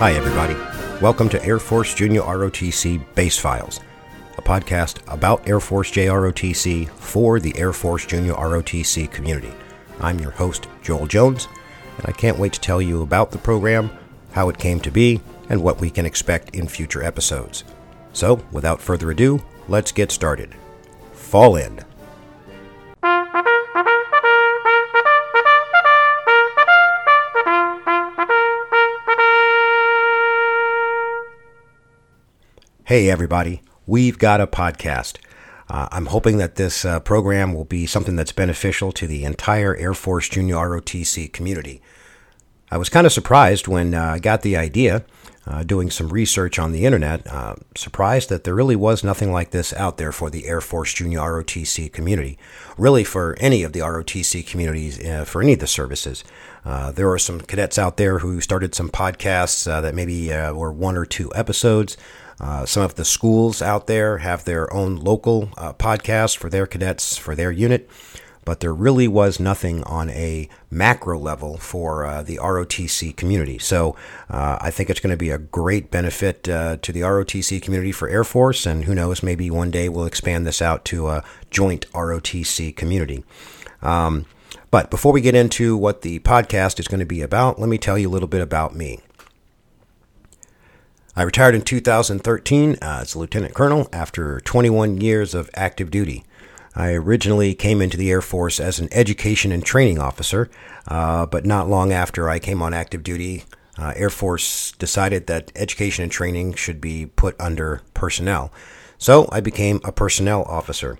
Hi, everybody. Welcome to Air Force Junior ROTC Base Files, a podcast about Air Force JROTC for the Air Force Junior ROTC community. I'm your host, Joel Jones, and I can't wait to tell you about the program, how it came to be, and what we can expect in future episodes. So, without further ado, let's get started. Fall in. Hey, everybody. We've got a podcast. Uh, I'm hoping that this uh, program will be something that's beneficial to the entire Air Force Junior ROTC community. I was kind of surprised when uh, I got the idea, uh, doing some research on the internet, uh, surprised that there really was nothing like this out there for the Air Force Junior ROTC community. Really, for any of the ROTC communities, uh, for any of the services. there are some cadets out there who started some podcasts that maybe were one or two episodes. Uh, some of the schools out there have their own local uh, podcast for their cadets, for their unit, but there really was nothing on a macro level for uh, the ROTC community. So uh, I think it's going to be a great benefit uh, to the ROTC community for Air Force, and who knows, maybe one day we'll expand this out to a joint ROTC community. Um, but before we get into what the podcast is going to be about, let me tell you a little bit about me. I retired in 2013 uh, as a lieutenant colonel after 21 years of active duty. I originally came into the Air Force as an education and training officer, uh, but not long after I came on active duty, uh, Air Force decided that education and training should be put under personnel. So I became a personnel officer.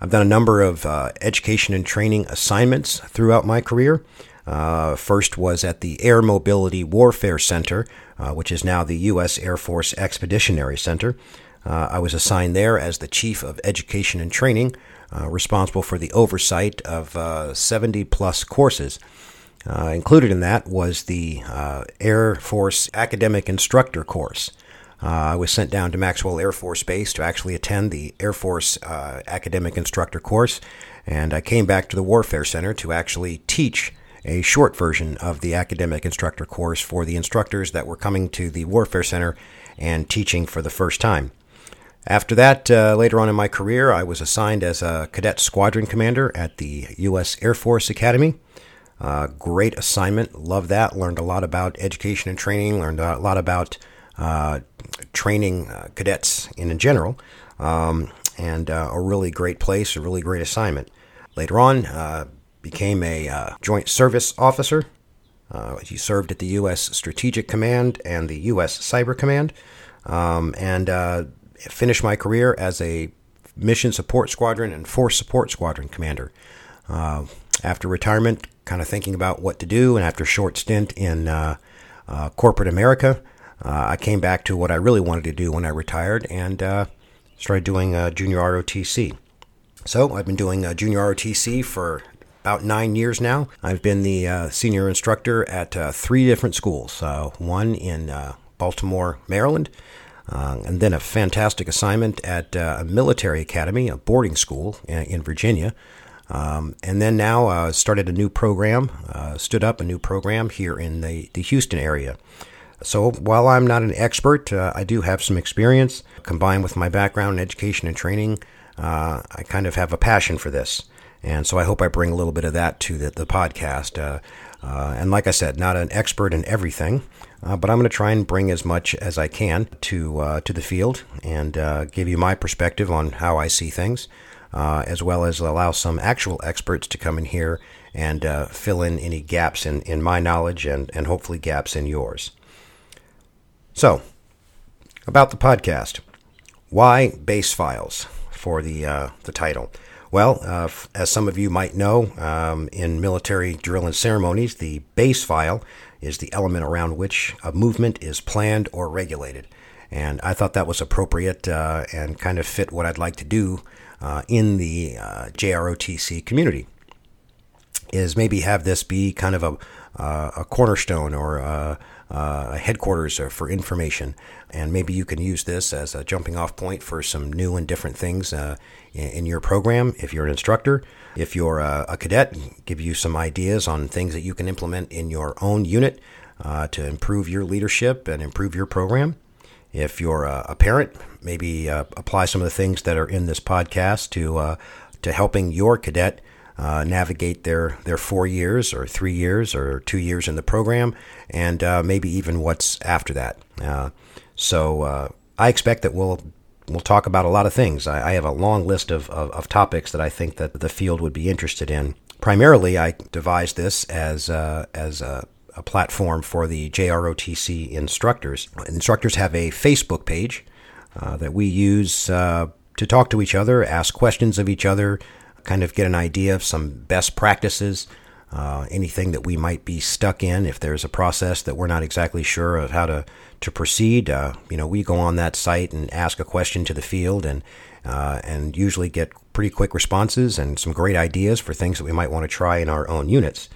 I've done a number of uh, education and training assignments throughout my career. Uh, first was at the Air Mobility Warfare Center, uh, which is now the U.S. Air Force Expeditionary Center. Uh, I was assigned there as the Chief of Education and Training, uh, responsible for the oversight of uh, 70 plus courses. Uh, included in that was the Air Force Academic Instructor course. I was sent down to Maxwell Air Force Base to actually attend the Air Force Academic Instructor course, and I came back to the Warfare Center to actually teach a short version of the academic instructor course for the instructors that were coming to the Warfare Center and teaching for the first time. After that, uh, later on in my career, I was assigned as a cadet squadron commander at the U.S. Air Force Academy. Uh, great assignment. Love that. Learned a lot about education and training. Learned a lot about uh, training uh, cadets in, general. Um, and uh, a really great place, a really great assignment. Later on, uh, became a Joint Service Officer. He served at the U.S. Strategic Command and the U.S. Cyber Command, um, and finished my career as a Mission Support Squadron and Force Support Squadron Commander. Uh, after retirement, kind of thinking about what to do, and after a short stint in uh, uh, corporate America, I came back to what I really wanted to do when I retired and started doing junior ROTC. So I've been doing junior ROTC for about nine years now. I've been the uh, senior instructor at uh, three different schools uh, one in uh, Baltimore, Maryland, uh, and then a fantastic assignment at uh, a military academy, a boarding school in, in Virginia. Um, and then now started a new program, stood up a new program here in the, the Houston area. So while I'm not an expert, I do have some experience combined with my background in education and training. I kind of have a passion for this. And so I hope I bring a little bit of that to the, the podcast. Uh, uh, and like I said, not an expert in everything, uh, but I'm going to try and bring as much as I can to uh, to the field and uh, give you my perspective on how I see things, uh, as well as allow some actual experts to come in here and fill in any gaps in, in my knowledge and, and hopefully gaps in yours. So, about the podcast. Why base files for the, the title? Well, uh, as some of you might know, um, in military drill and ceremonies, the base file is the element around which a movement is planned or regulated. And I thought that was appropriate uh, and kind of fit what I'd like to do uh, in the uh, JROTC community. Is maybe have this be kind of a, uh, a cornerstone or a, a headquarters for information and maybe you can use this as a jumping off point for some new and different things uh, in your program if you're an instructor. If you're a, a, cadet, give you some ideas on things that you can implement in your own unit. uh, to improve your leadership and improve your program. If you're a, a parent, maybe uh, apply some of the things that are in this podcast to uh, to helping your cadet uh, navigate their, their four years or three years or two years in the program, and uh, maybe even what's after that. Uh, so uh, I expect that we'll we'll talk about a lot of things. I, I have a long list of, of, of, topics that I think that the field would be interested in. Primarily, I devised this as uh, as a, a platform for the JROTC instructors. Instructors have a Facebook page uh, that we use to talk to each other, ask questions of each other, kind of get an idea of some best practices, uh, anything that we might be stuck in. If there's a process that we're not exactly sure of how to, to proceed, uh, you know, we go on that site and ask a question to the field and, uh, and usually get pretty quick responses and some great ideas for things that we might want to try in our own units.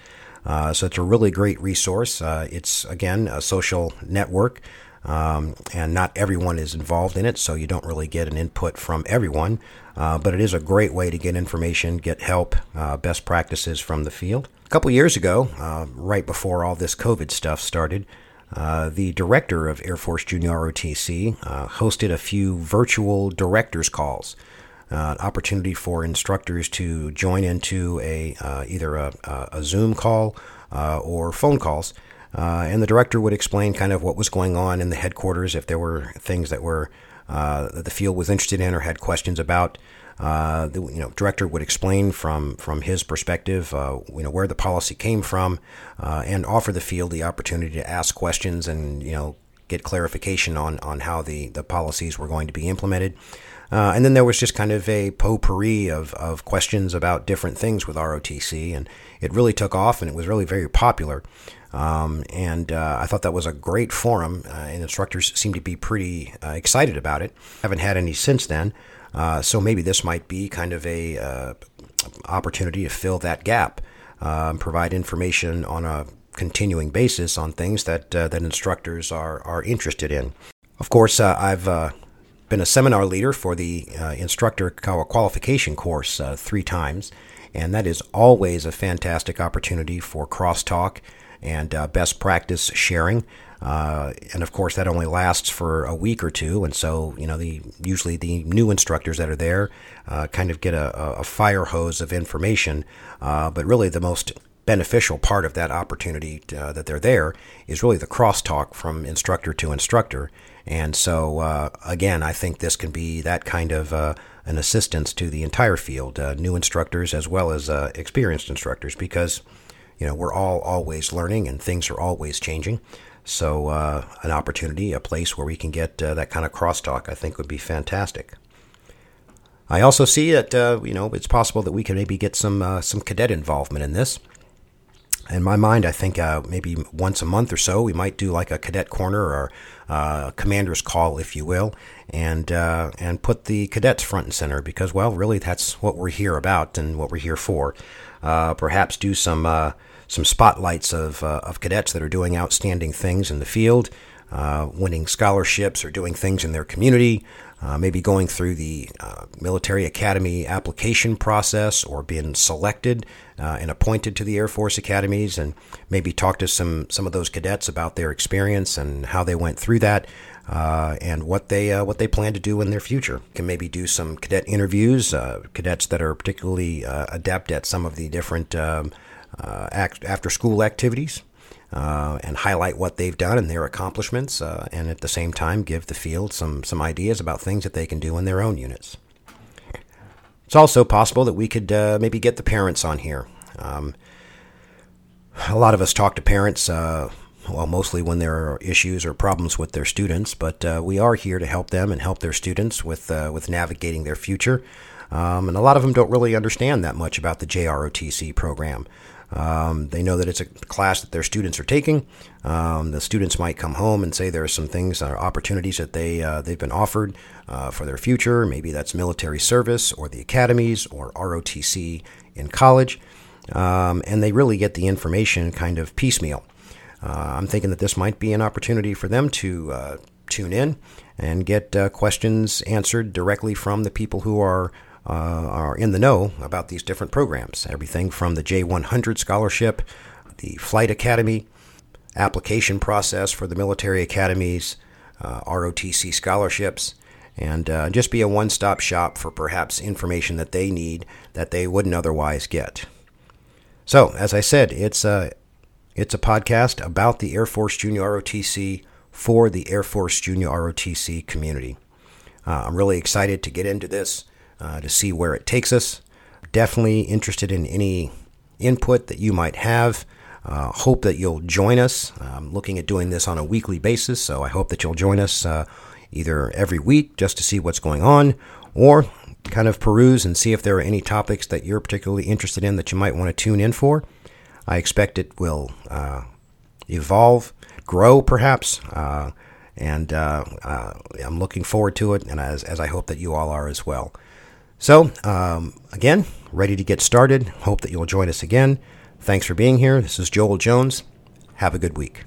Uh, so it's a really great resource. Uh, it's, again, a social network. Um, and not everyone is involved in it, so you don't really get an input from everyone. Uh, but it is a great way to get information, get help, uh, best practices from the field. A couple years ago, uh, right before all this COVID stuff started, uh, the director of Air Force Junior ROTC uh, hosted a few virtual directors calls. Uh, opportunity for instructors to join into a either a, a, Zoom call or phone calls, and the director would explain kind of what was going on in the headquarters if there were things that were uh, that the field was interested in or had questions about. Uh, the you know director would explain from from his perspective, uh, you know where the policy came from, uh, and offer the field the opportunity to ask questions and you know get clarification on on how the the policies were going to be implemented. Uh, and then there was just kind of a potpourri of, of questions about different things with ROTC, and it really took off, and it was really very popular. Um, and uh, I thought that was a great forum, uh, and instructors seem to be pretty uh, excited about it. Haven't had any since then, uh, so maybe this might be kind of a uh, opportunity to fill that gap, um, provide information on a continuing basis on things that uh, that instructors are are interested in. Of course, I've been a seminar leader for the instructor qualification course three times, and that is always a fantastic opportunity for crosstalk and uh, best practice sharing. Uh, and of course, that only lasts for a week or two. And so, you know, the usually the new instructors that are there uh, kind of get a, a, fire hose of information. Uh, but really, the most beneficial part of that opportunity uh, that they're there is really the crosstalk from instructor to instructor. And so, uh, again, I think this can be that kind of an assistance to the entire field, new instructors as well as experienced instructors, because you know, we're all always learning and things are always changing. So, uh, an opportunity, a place where we can get uh, that kind of crosstalk, I think would be fantastic. I also see that uh, you know it's possible that we could maybe get some uh, some cadet involvement in this. In my mind, I think uh, maybe once a month or so we might do like a cadet corner or uh, a commander's call, if you will, and and put the cadets front and center because well, really that's what we're here about and what we're here for. perhaps do some some spotlights of, uh, of cadets that are doing outstanding things in the field, uh, winning scholarships or doing things in their community, uh, maybe going through the uh, military academy application process or being selected uh, and appointed to the Air Force academies, and maybe talk to some, some of those cadets about their experience and how they went through that. Uh, and what they uh, what they plan to do in their future. Can maybe do some cadet interviews, uh, cadets that are particularly adept at some of the different um, uh, after school activities uh, and highlight what they've done and their accomplishments, uh, and at the same time give the field some, some ideas about things that they can do in their own units. It's also possible that we could uh, maybe get the parents on here. Um, a lot of us talk to parents, uh, well, mostly when there are issues or problems with their students, but uh, we are here to help them and help their students with, with navigating their future. Um, and a lot of them don't really understand that much about the JROTC program. Um, they know that it's a class that their students are taking. Um, the students might come home and say there are some things, uh, opportunities that they uh, they've been offered uh, for their future. Maybe that's military service or the academies or ROTC in college, um, and they really get the information kind of piecemeal. Uh, I'm thinking that this might be an opportunity for them to uh, tune in and get uh, questions answered directly from the people who are uh, are in the know about these different programs. Everything from the J100 scholarship, the Flight Academy, application process for the military academies, uh, ROTC scholarships, and uh, just be a one stop shop for perhaps information that they need that they wouldn't otherwise get. So, as I said, it's a, it's a podcast about the Air Force Junior ROTC for the Air Force Junior ROTC community. Uh, I'm really excited to get into this uh, to see where it takes us. Definitely interested in any input that you might have. Uh, hope that you'll join us. I'm looking at doing this on a weekly basis, so I hope that you'll join us uh, either every week just to see what's going on or kind of peruse and see if there are any topics that you're particularly interested in that you might want to tune in for. I expect it will uh, evolve, grow perhaps, uh, and uh, uh, I'm looking forward to it, and as, as I hope that you all are as well. So, um, again, ready to get started. Hope that you'll join us again. Thanks for being here. This is Joel Jones. Have a good week.